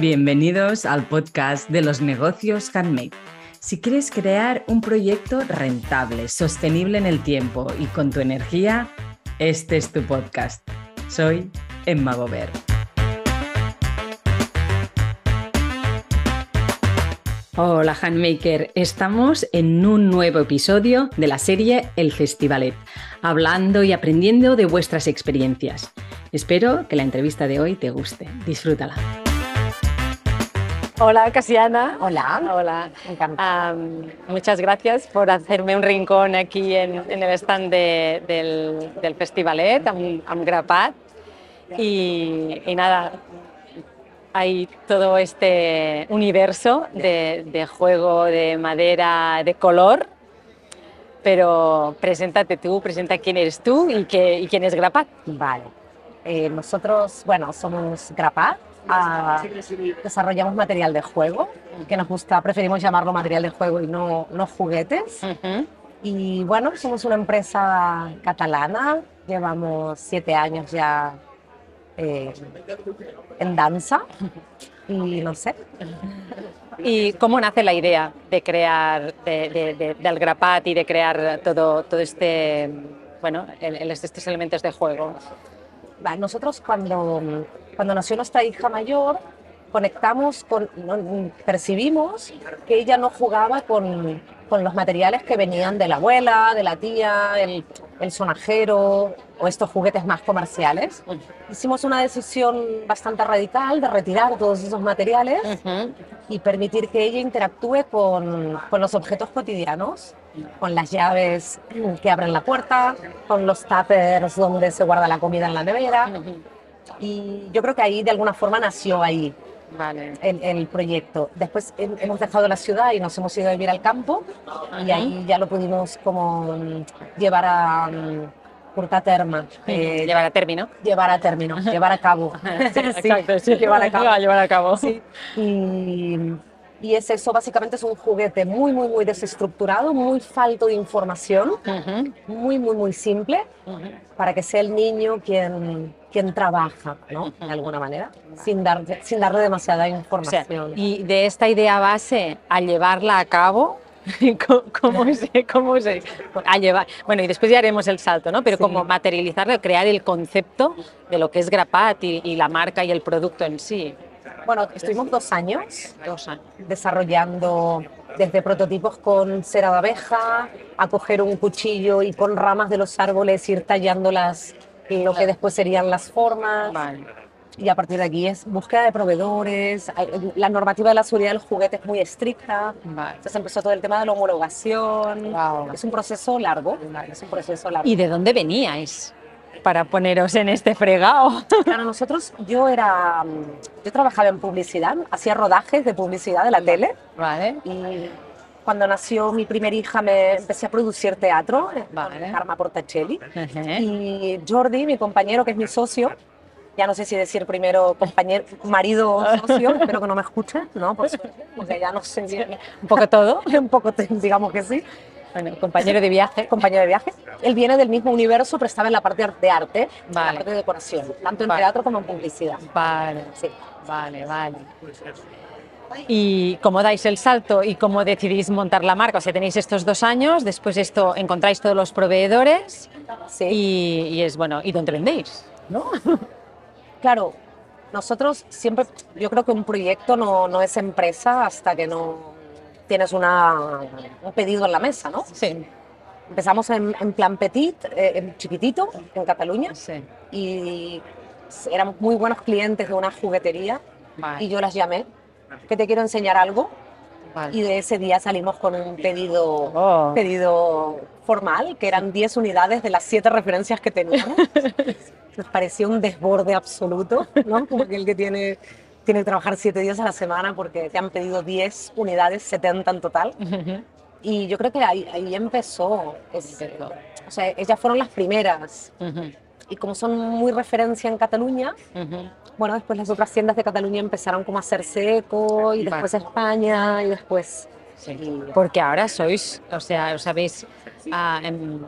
Bienvenidos al podcast de los negocios handmade. Si quieres crear un proyecto rentable, sostenible en el tiempo y con tu energía, este es tu podcast. Soy Emma Gober. Hola Handmaker, estamos en un nuevo episodio de la serie El Festivalet, hablando y aprendiendo de vuestras experiencias. Espero que la entrevista de hoy te guste. Disfrútala. Hola, Casiana. Hola. Hola. Encantada. Um, muchas gracias por hacerme un rincón aquí en, en el stand de, del, del Festivalet, amb grapat. Y, y nada, hay todo este universo de, de juego de madera, de color. Pero preséntate tú, presenta quién eres tú y, qué, y quién es Grapat. Vale. Eh, nosotros, bueno, somos Grapat. Desarrollamos material de juego, que nos gusta, preferimos llamarlo material de juego y no, no juguetes. Y bueno, somos una empresa catalana, llevamos siete años ya eh, en danza y no sé, ¿Y cómo nace la idea de crear, de, de- de- del grapat y de crear todo, todo este, bueno, el- el- estos elementos de juego? Nosotros cuando, cuando nació nuestra hija mayor, conectamos con, percibimos que ella no jugaba con, con los materiales que venían de la abuela, de la tía, el, el sonajero o estos juguetes más comerciales. Hicimos una decisión bastante radical de retirar todos esos materiales Ujú. y permitir que ella interactúe con, con los objetos cotidianos, con las llaves que abren la puerta, con los tuppers donde se guarda la comida en la nevera. Ujú. Y yo creo que ahí de alguna forma nació ahí Vale. el, el proyecto. Después he- hemos dejado la ciudad y nos hemos ido a vivir al campo y ahí ya lo pudimos como mm, llevar a mm, portar a terme, eh, Llevar a término. llevar a término, llevar a cabo. Sí, exacto, sí. llevar a cabo. Llevar a cabo. Sí. Y, y es eso, básicamente es un juguete muy, muy, muy desestructurado, muy falto de información, Ujú. muy, muy, muy simple, Ujú. para que sea el niño quien, quien trabaja, ¿no? De alguna manera, sin, dar, sin darle demasiada O sea, información. y de esta idea base a llevarla a cabo, ¿cómo, cómo se, cómo se- a llevar? Bueno, y después ya haremos el salto, ¿no? Pero Sí. como materializarlo, crear el concepto de lo que es Grapat y, y la marca y el producto en sí. Bueno, estuvimos dos años Dos años. desarrollando desde prototipos con cera de abeja, a coger un cuchillo y con ramas de los árboles ir tallando las, lo que después serían las formas. Vale. Y a partir de aquí es búsqueda de proveedores. La normativa de la seguridad del juguete es muy estricta. Vale. Entonces empezó todo el tema de la homologación. Guau. Es un proceso largo. Es un proceso largo. ¿Y de dónde veníais para poneros en este fregado? Claro, nosotros, yo era, mm, yo trabajaba en publicidad, hacía rodajes de publicidad de la tele. Vale. Y cuando nació mi primera hija me empecé a producir teatro eh, Vale. con Karma Portacelli. Ujú. Y Jordi, mi compañero, que es mi socio, ya no sé si decir primero compañero, marido o socio, espero que no me escuche, ¿no? Por suerte, porque ya no sé bien, Un poco todo. un poco, digamos que sí, Bueno, compañero de viaje. compañero de viaje. Él viene del mismo universo, pero estaba en la parte de arte, en la parte de decoración, tanto en Vale. teatro como en publicidad. Vale. Sí. Vale, vale. ¿Y cómo dais el salto y cómo decidís montar la marca? O sea, tenéis estos dos años, después esto encontráis todos los proveedores Sí. y, y es bueno, ¿y dónde vendéis? ¿No? Claro, nosotros siempre, yo creo que un proyecto no, no es empresa hasta que no tienes una, un pedido en la mesa, ¿no? Sí, Empezamos en, en plan petit, eh, en chiquitito, en Cataluña, sí. y éramos muy buenos clientes de una juguetería Vale, y yo las llamé, que te quiero enseñar algo, vale. y de ese día salimos con un pedido, Oh. pedido formal, que eran 10 unidades de las 7 referencias que teníamos. Nos pareció un desborde absoluto, ¿no? Como que el que tiene, tiene que trabajar 7 días a la semana porque te han pedido 10 unidades, 70 en total. Y yo creo que ahí, ahí empezó. es- Empezó. o sea, ellas fueron las primeras. Ujú, Y como son muy referencia en Cataluña, ujú. bueno, después las otras tiendas de Cataluña empezaron como a hacerse eco, y después España, y después... Sí. y- Porque ahora sois, o sea, os habéis, ah, em,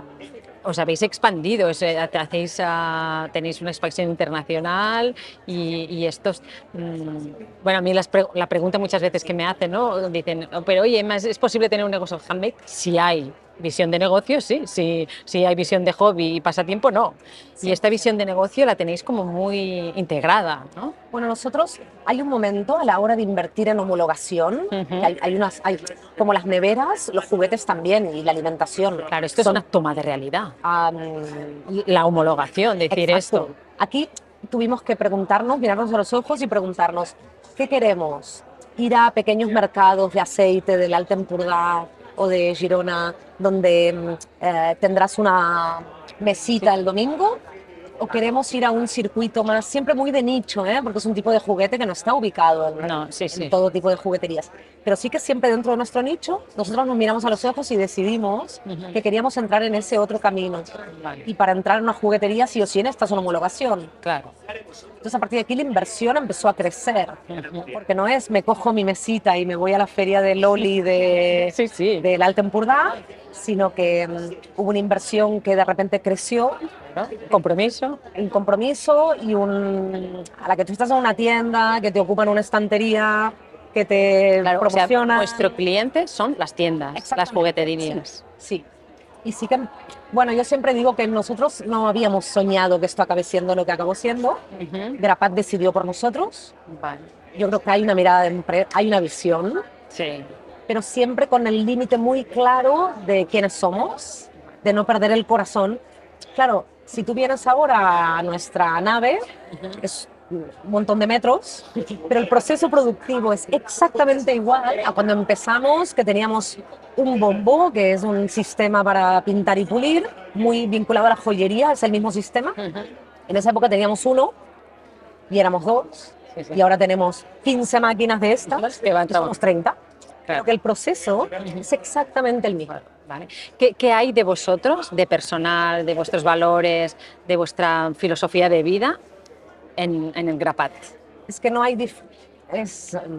os habéis expandido, o sea, te hacéis, ah, tenéis una expansión internacional y, y estos, mm, bueno, a mí las pre- la pregunta muchas veces que me hacen, ¿no? Dicen, "Oh, pero oye, ¿más ¿es posible tener un negocio handmade? Si hay visión de negocio, sí, si, si hay visión de hobby y pasatiempo, no. Y esta visión de negocio la tenéis como muy integrada, ¿no? Bueno, nosotros hay un momento a la hora de invertir en homologación, hay, hay unas, hay, como las neveras, los juguetes también y la alimentación. Claro, esto Son, es una toma de realidad. La homologación, decir Exacto. esto. Aquí tuvimos que preguntarnos, mirarnos a los ojos y preguntarnos, ¿qué queremos? Ir a pequeños mercados de aceite del Alta Empordà o de Girona, donde mm, eh, tendrás una mesita el domingo, o queremos ir a un circuito más, siempre muy de nicho, ¿eh? porque es un tipo de juguete que no está ubicado en, No, sí, en todo tipo de jugueterías. Pero sí que siempre dentro de nuestro nicho, nosotros nos miramos a los ojos y decidimos Ujú. que queríamos entrar en ese otro camino. Vale. Y para entrar en una juguetería, sí o sí, necesitas una homologación. Claro. Entonces, a partir de aquí, la inversión empezó a crecer. Porque no es me cojo mi mesita y me voy a la feria de Loli de, Sí, sí. del Alta Empordà, sino que mm, hubo una inversión que de repente creció, ¿no? Compromiso. un compromiso y un, a la que tú estás en una tienda, que te ocupan una estantería, que te Claro, o sea, vuestro cliente son las tiendas, las jugueterías. Sí. Y sí que, bueno, yo siempre digo que nosotros no habíamos soñado que esto acabe siendo lo que acabó siendo. Ujú. Grapat decidió por nosotros. Vale. Yo creo que hay una mirada de empresa, hay una visión, Sí. pero siempre con el límite muy claro de quiénes somos, de no perder el corazón. Claro, si tú vienes ahora a nuestra nave, es un montón de metros, pero el proceso productivo es exactamente igual a cuando empezamos, que teníamos un bombo, que es un sistema para pintar y pulir, muy vinculado a la joyería, es el mismo sistema. En esa época teníamos uno y éramos dos, Sí, sí. y ahora tenemos 15 máquinas de estas, Que van somos 30. Pero que el proceso es exactamente el mismo. Vale. ¿Qué, qué hay de vosotros, de personal, de vuestros valores, de vuestra filosofía de vida en, en el Grapat? Es que no hay... es um,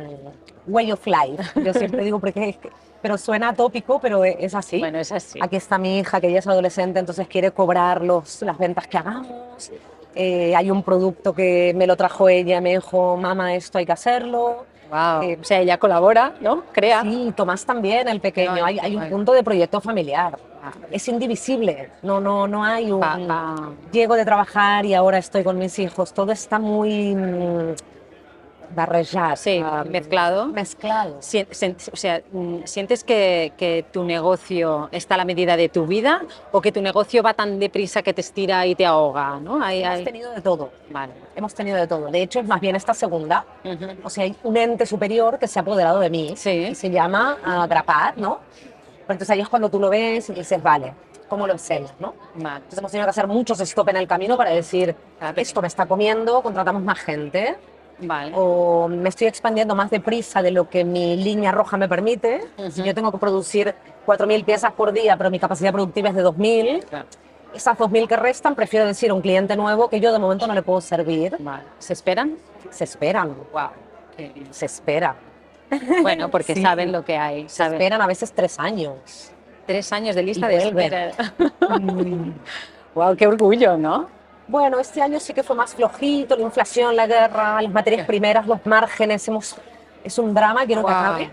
way of life, yo siempre digo, porque es que- pero suena atópico, pero es así. Bueno, es así. Aquí está mi hija, que ella es adolescente, entonces quiere cobrar los, las ventas que hagamos. Eh, hay un producto que me lo trajo ella, me dijo, mamá, esto hay que hacerlo. Wow. eh, o sea, ella colabora, ¿no? Crea. Sí, Tomás también, el pequeño. Ay, Hay, hay un punto de proyecto familiar. Ah, Es indivisible. No, no, no hay un... Llego de trabajar y ahora estoy con mis hijos. Todo está muy barrejado. Sí, ah, mezclado. Mezclado. Sen- o sea, mm, ¿sientes que, que tu negocio está a la medida de tu vida o que tu negocio va tan deprisa que te estira y te ahoga? ¿no? Hay- Hemos hay- tenido de todo. Vale. Hemos tenido de todo. De hecho, es más bien esta segunda. Ujú. O sea, hay un ente superior que se ha apoderado de mí. Sí. Y se llama ah, Grapat, ¿no? Pero entonces ahí es cuando tú lo ves y dices, vale, ¿cómo lo enseñas, no? Vale. Entonces hemos tenido que hacer muchos stop en el camino para decir, esto me está comiendo, contratamos más gente, Vale. o me estoy expandiendo más deprisa de lo que mi línea roja me permite. Si Ujú. yo tengo que producir 4.000 piezas por día, pero mi capacidad productiva es de 2.000, Claro. esas 2.000 que restan, prefiero decir a un cliente nuevo que yo de momento no le puedo servir. Vale. ¿Se esperan? Se esperan, Wow. se esperan. Bueno, porque Sí. saben lo que hay. Se Saben. esperan a veces tres años. Tres años de lista Y de espera. wow, qué orgullo, ¿no? Bueno, este año sí que fue más flojito, la inflación, la guerra, las materias primeras, los márgenes, hemos, es un drama, que Guau. acabe.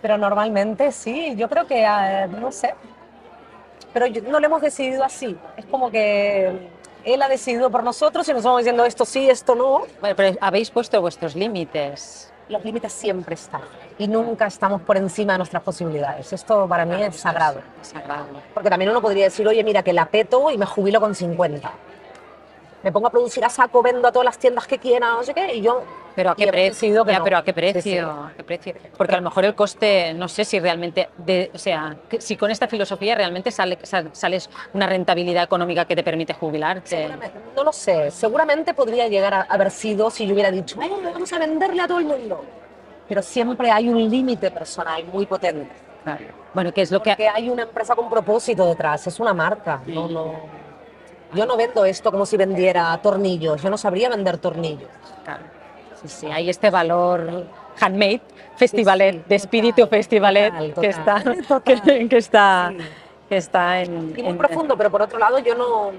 Pero normalmente sí, yo creo que, eh, no sé, pero yo- no lo hemos decidido así. Es como que él ha decidido por nosotros y nos vamos diciendo esto sí, esto no. Bueno, pero habéis puesto vuestros límites. Los límites siempre están y nunca estamos por encima de nuestras posibilidades. Esto para mí es sagrado. Sagrado. Porque también uno podría decir, oye, mira, que la peto y me jubilo con 50. Me pongo a producir a saco, vendo a todas las tiendas que quiera, no sé qué, y yo... Pero a qué precio? decidido que Ya, no. pero a qué Sí, sí. precio? ¿A qué precio? Porque a lo mejor el coste, no sé si realmente, de- o sea, que si con esta filosofía realmente sale, sal- sales una rentabilidad económica que te permite jubilarte. No lo sé, seguramente podría llegar a haber sido si yo hubiera dicho, "Eh, vamos a venderle a todo el mundo. Pero siempre hay un límite personal muy potente. Claro. Bueno, ¿qué es lo que Porque hay una empresa con propósito detrás, es una marca. No, no. Yo no vendo esto como si vendiera tornillos, yo no sabría vender tornillos. Claro. Sí, sí, hay este valor handmade, festivalet, Sí, sí, de espíritu total, festivalet total, que está, total, que, que está, que está en... Y muy en- profundo, pero por otro lado yo no...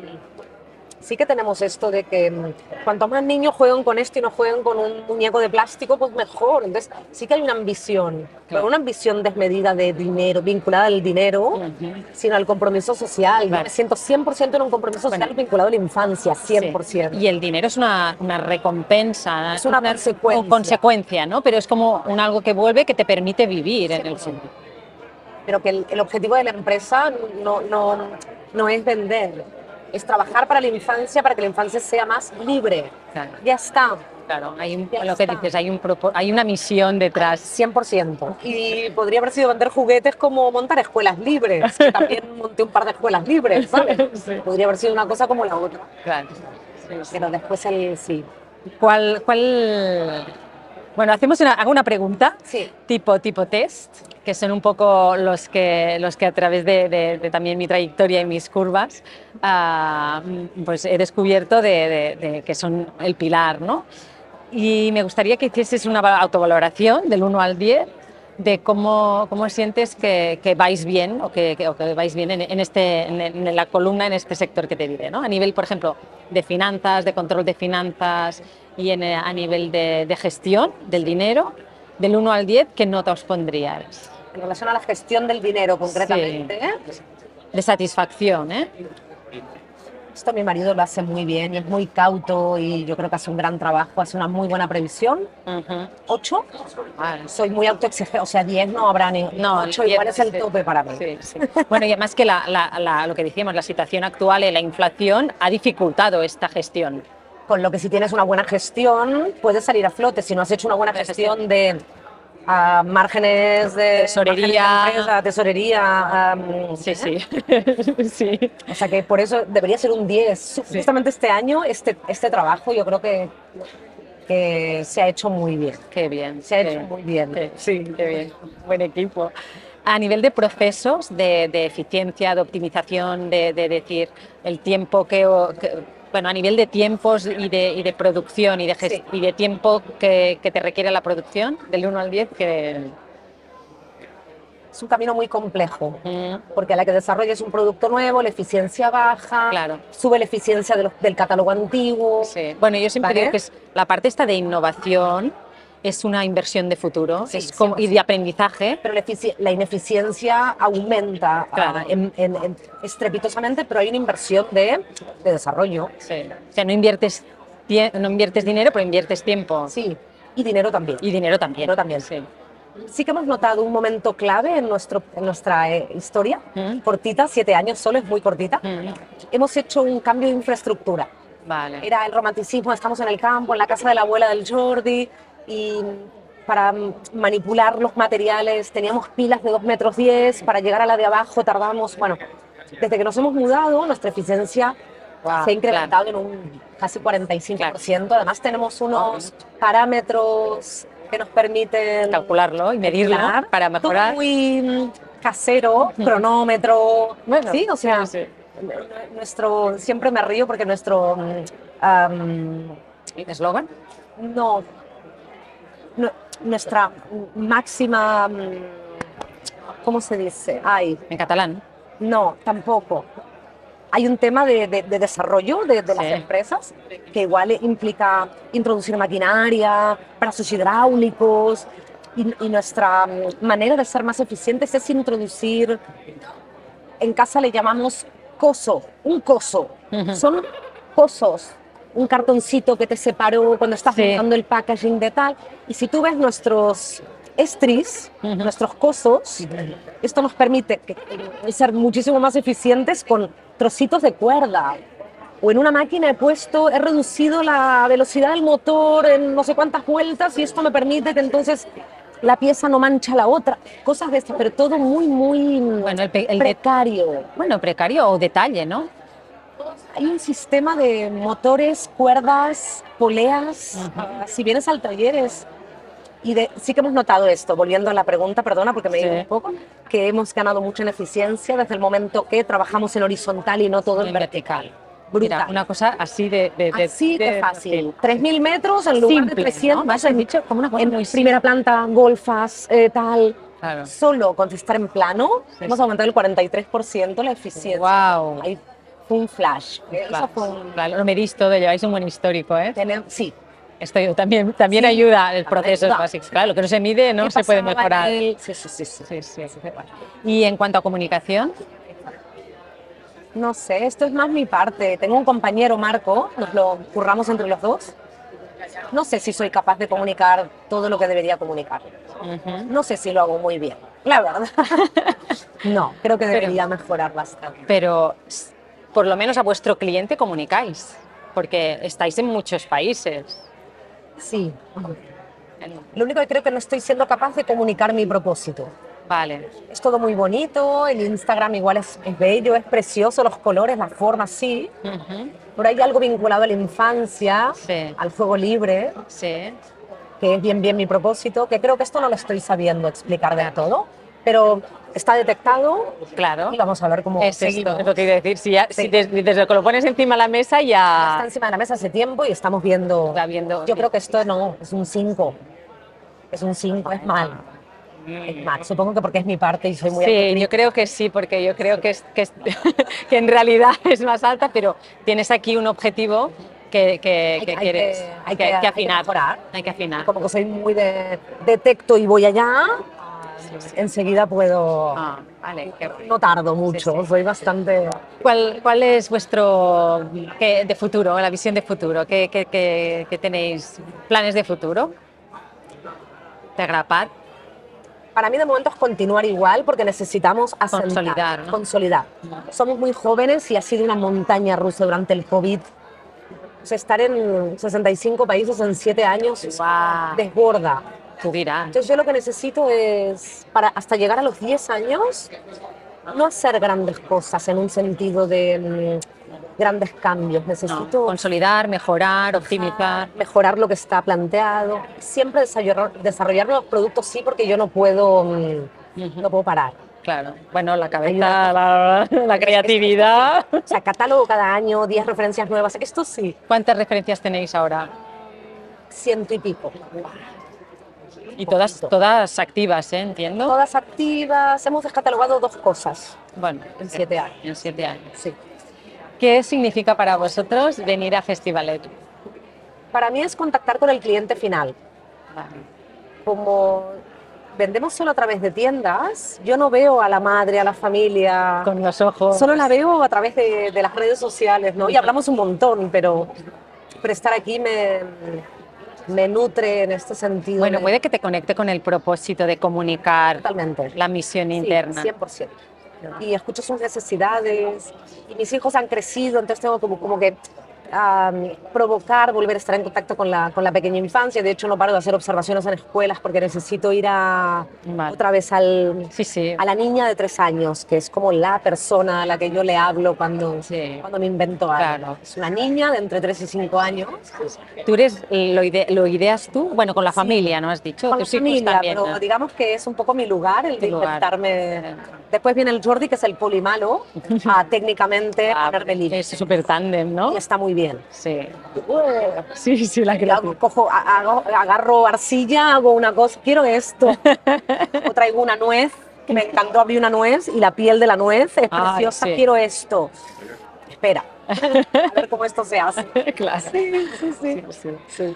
Sí que tenemos esto de que mm, cuanto más niños jueguen con esto y no jueguen con un muñeco de plástico, pues mejor. Entonces sí que hay una ambición, pero una ambición desmedida de dinero, vinculada al dinero, Ujú. sino al compromiso social. Yo Claro. me siento 100% en un compromiso social vinculado a la infancia, 100%. Sí. Y el dinero es una, una recompensa, Es una consecuencia. o consecuencia, ¿no? Pero es como un algo que vuelve que te permite vivir en el fondo. pero que el, el objetivo de la empresa no, no, no es vender, es trabajar para la infancia, para que la infancia sea más libre. Claro, Ya está, claro, hay un- lo que dices, hay, un hay una misión detrás. 100%. Y podría haber sido vender juguetes como montar escuelas libres, que también monté un par de escuelas libres, ¿sabes? Sí. Podría haber sido una cosa como la otra. Claro. Sí, sí. Pero después el sí. ¿Cuál, cuál... Bueno, hacemos una, hago una pregunta Sí. tipo, tipo test, que son un poco los que, los que a través de, de- también mi trayectoria y mis curvas, ah, pues he descubierto de, que son el pilar, ¿no? Y me gustaría que hicieses una va- autovaloración del 1 al 10 de cómo, cómo sientes que, vais bien o que, o que vais bien en, en este, en, la columna, en este sector que te diré, ¿no? A nivel, por ejemplo, de finanzas, de control de finanzas y a nivel de, gestión del dinero, del 1 al 10, ¿qué nota os pondríais? En relación a la gestión del dinero concretamente, ¿eh? De satisfacción, ¿eh? esto mi marido lo hace muy bien y es muy cauto y yo creo que hace un gran trabajo, hace una muy buena previsión. Ujú. 8, Vale. soy muy autoexigente, o sea, 10 no habrá ni No, 8 el igual es el sí. tope para mí. Sí, sí. Bueno, y además que la- la- la- lo que decíamos, la situación actual y la inflación ha dificultado esta gestión. Con lo que si tienes una buena gestión, puedes salir a flote. Si no has hecho una Buena gestión de ah, márgenes de Tesorería. márgenes de empresa, tesorería. am, Sí, ¿eh? sí. sí. O sea que por eso debería ser un 10. Justamente este año, este, este trabajo, yo creo que, que se ha hecho muy bien. Qué bien. Se ha qué hecho muy bien. Sí, qué bien. Buen equipo. A nivel de procesos, de, de eficiencia, de optimización, de, de decir el tiempo que- Bueno, a nivel de tiempos y de, y de producción y de, gest- y de tiempo que, que te requiere la producción, del 1 al 10, que... Es un camino muy complejo. Mm, Porque a la que desarrolles un producto nuevo, la eficiencia baja, Claro. sube la eficiencia de los- del catálogo antiguo. sí. Bueno, yo siempre ¿Vale? digo que es, la parte esta de innovación es una inversión de futuro Sí, es como, y 100%. de aprendizaje. pero la, efici- la ineficiencia aumenta Claro. ah, en- en- en- estrepitosamente, pero hay una inversión de, de desarrollo. Sí. O sea, no inviertes, no inviertes dinero, pero inviertes tiempo. Sí, y dinero también. Y dinero también. Dinero también. Sí. Sí que hemos notado un momento clave en, nuestro, en nuestra eh, historia, Mm. cortita, siete años solo, es muy cortita. Mm, Hemos hecho un cambio de infraestructura. Vale. Era el romanticismo, estamos en el campo, en la casa de la abuela del Jordi, y para manipular los materiales teníamos pilas de 2 metros 10, para llegar a la de abajo tardamos, bueno, desde que nos hemos mudado, nuestra eficiencia Guau, se ha incrementado en un casi 45%. Además tenemos unos parámetros que nos permiten calcularlo y medirlo calcular. para Todo mejorar. muy casero, cronómetro, Bueno, sí, o sea, sí, nuestro, siempre me río porque nuestro, sí. ¿Eslogan? no, nu- nuestra máxima, mm, ¿cómo se dice? Ay, En catalán. no, tampoco. Hay un tema de, de- de desarrollo de, de las empresas que igual implica introducir maquinaria, brazos hidráulicos y, y nuestra mm, manera de ser más eficientes es introducir, en casa le llamamos coso, un coso. Son cosos, un cartoncito que te separó cuando estás Sí. montando el packaging de tal. Y si tú ves nuestros estris, nuestros cosos, esto nos permite ser muchísimo más eficientes con trocitos de cuerda. O en una máquina he puesto, he reducido la velocidad del motor en no sé cuántas vueltas y esto me permite que entonces la pieza no mancha la otra. Cosas de estas, pero todo muy, muy Bueno, el, precario. bueno, precario o detalle, ¿no? Hay un sistema de motores, cuerdas, poleas, si vienes al taller es- Y de, sí que hemos notado esto, volviendo a la pregunta, perdona porque me Sí. digo un poco, que hemos ganado mucho en eficiencia desde el momento que trabajamos en horizontal y no todo en En vertical. Mira, Brutal. una cosa así de, de, de- Así de, fácil. 3.000 metros en lugar Simple, de 300. ¿no? Has dicho como una cosa en muy primera planta, golfas, eh, tal. Claro. Solo contestar en plano, Sí, hemos sí. aumentado el 43% la eficiencia. Wow. Ahí fue un flash. Eso fue un- Claro, lo medís todo, lleváis un buen histórico, ¿eh? tener- sí. Esto también, también Sí, ayuda el proceso básico. Claro, lo que no se mide no ¿Qué se puede mejorar. el- Sí, sí, sí, sí. Sí, sí. Y en cuanto a comunicación, No sé, esto es más mi parte. Tengo un compañero, Marco, nos lo curramos entre los dos. No sé si soy capaz de comunicar todo lo que debería comunicar. No sé si lo hago muy bien, la verdad. No, creo que Pero- debería mejorar bastante. pero por lo menos a vuestro cliente comunicáis, porque estáis en muchos países. Sí. Lo único que creo que no estoy siendo capaz de comunicar mi propósito. Vale, Es todo muy bonito, el Instagram igual es, es bello, es precioso, los colores, las formas, sí. ujú, Pero hay algo vinculado a la infancia, Sí. al juego libre, sí, que es bien bien mi propósito, que creo que esto no lo estoy sabiendo explicar del todo, pero está detectado claro. y vamos a ver cómo Es seguimos. esto, es lo que a decir. Si, ya, si Sí. des- desde que lo pones encima de la mesa Está ya encima de la mesa hace tiempo y estamos viendo. está viendo. Yo creo que esto no, es un 5. Es un 5, es mal. Es mal. Supongo que porque es mi parte y soy muy Sí, autocrítica. yo creo que sí, porque yo creo que, es, que, es- que en realidad es más alta, pero tienes aquí un objetivo que, que, Hay- que hay quieres que- hay que, que hay que afinar. mejorar. Hay que afinar. Como que soy muy de detecto y voy allá, enseguida puedo. Ah, vale, qué bueno. No tardo mucho, Sí, sí. soy bastante. ¿Cuál, ¿Cuál es vuestro qué- de futuro, la visión de futuro? ¿Qué, qué- qué- qué tenéis? ¿Planes de futuro? ¿De Grapat? Para mí de momento es continuar igual porque necesitamos asentar, Consolidar, ¿no? consolidar. Somos muy jóvenes y ha sido una montaña rusa durante el COVID. O sea, estar en 65 países en 7 años desborda. Tú dirás. Entonces yo lo que necesito es, para hasta llegar a los 10 años, no hacer grandes cosas en un sentido de mm, grandes cambios. No, Necesito consolidar, mejorar, optimizar. mejorar lo que está planteado. Siempre desarrollar, desarrollar nuevos productos, sí, porque yo no puedo, mm, Ujú. no puedo parar. Claro. Bueno, la cabeza, la, la creatividad. O sea, catálogo cada año, 10 referencias nuevas. Esto sí, ¿Cuántas referencias tenéis ahora? ciento y pico. Y todas, Poquito. todas activas, ¿eh? Entiendo. Todas activas. Hemos descatalogado dos cosas Bueno, en siete años. en siete años. Sí. ¿Qué significa para vosotros venir a Festivalet? Para mí es contactar con el cliente final. Vale. Como vendemos solo a través de tiendas, yo no veo a la madre, a la familia. Con los ojos. Solo la veo a través de, de las redes sociales, ¿no? Y hablamos un montón, pero, pero estar aquí me, me nutre en este sentido. Bueno, de- puede que te conecte con el propósito de comunicar Totalmente. la misión Sí, interna. 100%. Y escucho sus necesidades. Y mis hijos han crecido, entonces tengo como, como que am, provocar, volver a estar en contacto con la, con la pequeña infancia. De hecho, no paro de hacer observaciones en escuelas porque necesito ir a, Vale. otra vez al, Sí, sí. a la niña de tres años, que es como la persona a la que yo le hablo cuando, Sí. cuando me invento algo. Claro. Es una niña de entre tres y cinco años. ¿Tú eres, lo, ide- lo ideas tú? Bueno, con la familia, ¿no has dicho? Con la familia, también, pero ¿no? digamos que es un poco mi lugar, el de lugar. inventarme. Después viene el Jordi, que es el polimalo, a técnicamente Ah, ponerme libre. es súper tándem, ¿no? Y está muy bien. Sí. Sí, sí, la hago- cojo, hago- agarro arcilla, hago una cosa, quiero esto. o traigo una nuez, que me encantó abrir una nuez y la piel de la nuez es preciosa, sí. quiero esto. Espera, a ver cómo esto se hace. claro. Sí, sí, sí.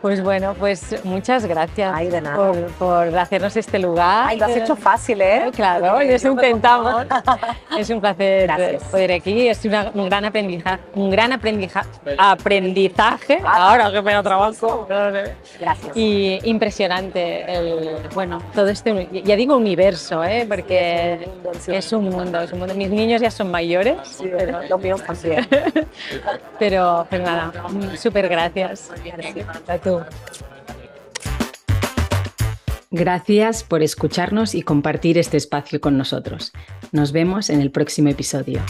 Pues bueno, pues muchas gracias Ay, de nada. Por, por hacernos este lugar. Ay, lo has hecho fácil, ¿eh? Claro, y eso intentamos. Es un placer Gracias. poder aquí. Es una- un gran aprendizaje, un gran aprendizaje, aprendizaje. Ahora que me lo trabajo. Gracias. Y impresionante el, bueno, todo este, ya digo universo, ¿eh? porque Sí, es un mundo, sí. es un mundo, es un mundo. Mis niños ya son mayores, Sí, los míos también. pero, pero nada, mm, súper gracias. A Gracias por escucharnos y compartir este espacio con nosotros. Nos vemos en el próximo episodio.